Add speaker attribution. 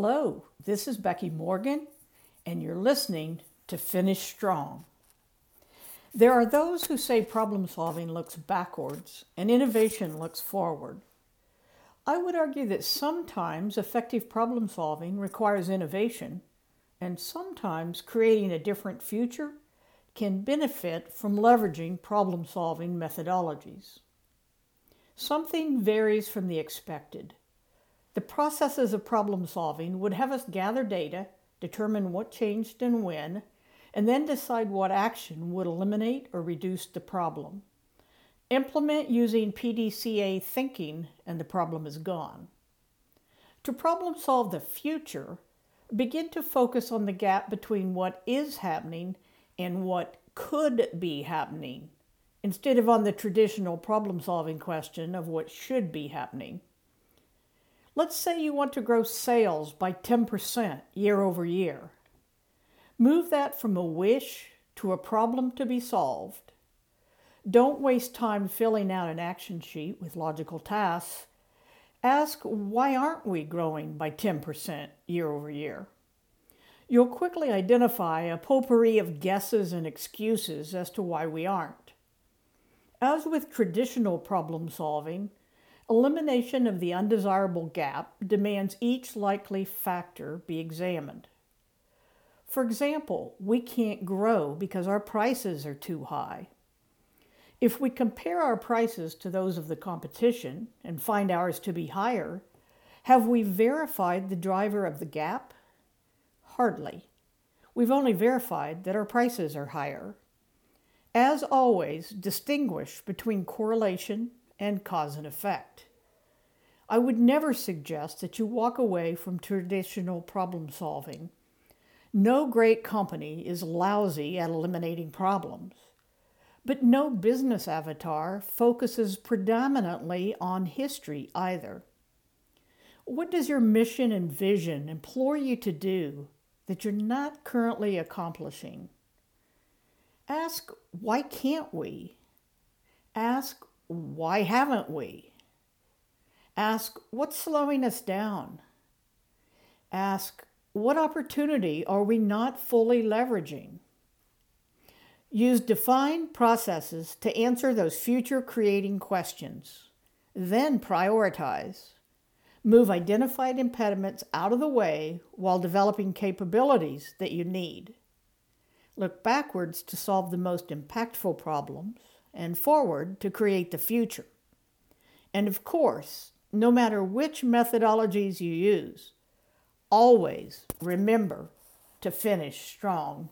Speaker 1: Hello, this is Becky Morgan, and you're listening to Finish Strong. There are those who say problem solving looks backwards and innovation looks forward. I would argue that sometimes effective problem solving requires innovation, and sometimes creating a different future can benefit from leveraging problem solving methodologies. Something varies from the expected. The processes of problem solving would have us gather data, determine what changed and when, and then decide what action would eliminate or reduce the problem. Implement using PDCA thinking, and the problem is gone. To problem solve the future, begin to focus on the gap between what is happening and what could be happening, instead of on the traditional problem solving question of what should be happening. Let's say you want to grow sales by 10% year over year. Move that from a wish to a problem to be solved. Don't waste time filling out an action sheet with logical tasks. Ask why aren't we growing by 10% year over year? You'll quickly identify a potpourri of guesses and excuses as to why we aren't. As with traditional problem solving, Elimination of the undesirable gap demands each likely factor be examined. For example, we can't grow because our prices are too high. If we compare our prices to those of the competition and find ours to be higher, have we verified the driver of the gap? Hardly. We've only verified that our prices are higher. As always, distinguish between correlation and cause and effect. I would never suggest that you walk away from traditional problem solving. No great company is lousy at eliminating problems, but no business avatar focuses predominantly on history either. What does your mission and vision implore you to do that you're not currently accomplishing? Ask, why can't we? Ask, why haven't we? Ask, what's slowing us down? Ask, what opportunity are we not fully leveraging? Use defined processes to answer those future creating questions. Then prioritize. Move identified impediments out of the way while developing capabilities that you need. Look backwards to solve the most impactful problems and forward to create the future. And of course, no matter which methodologies you use, always remember to finish strong.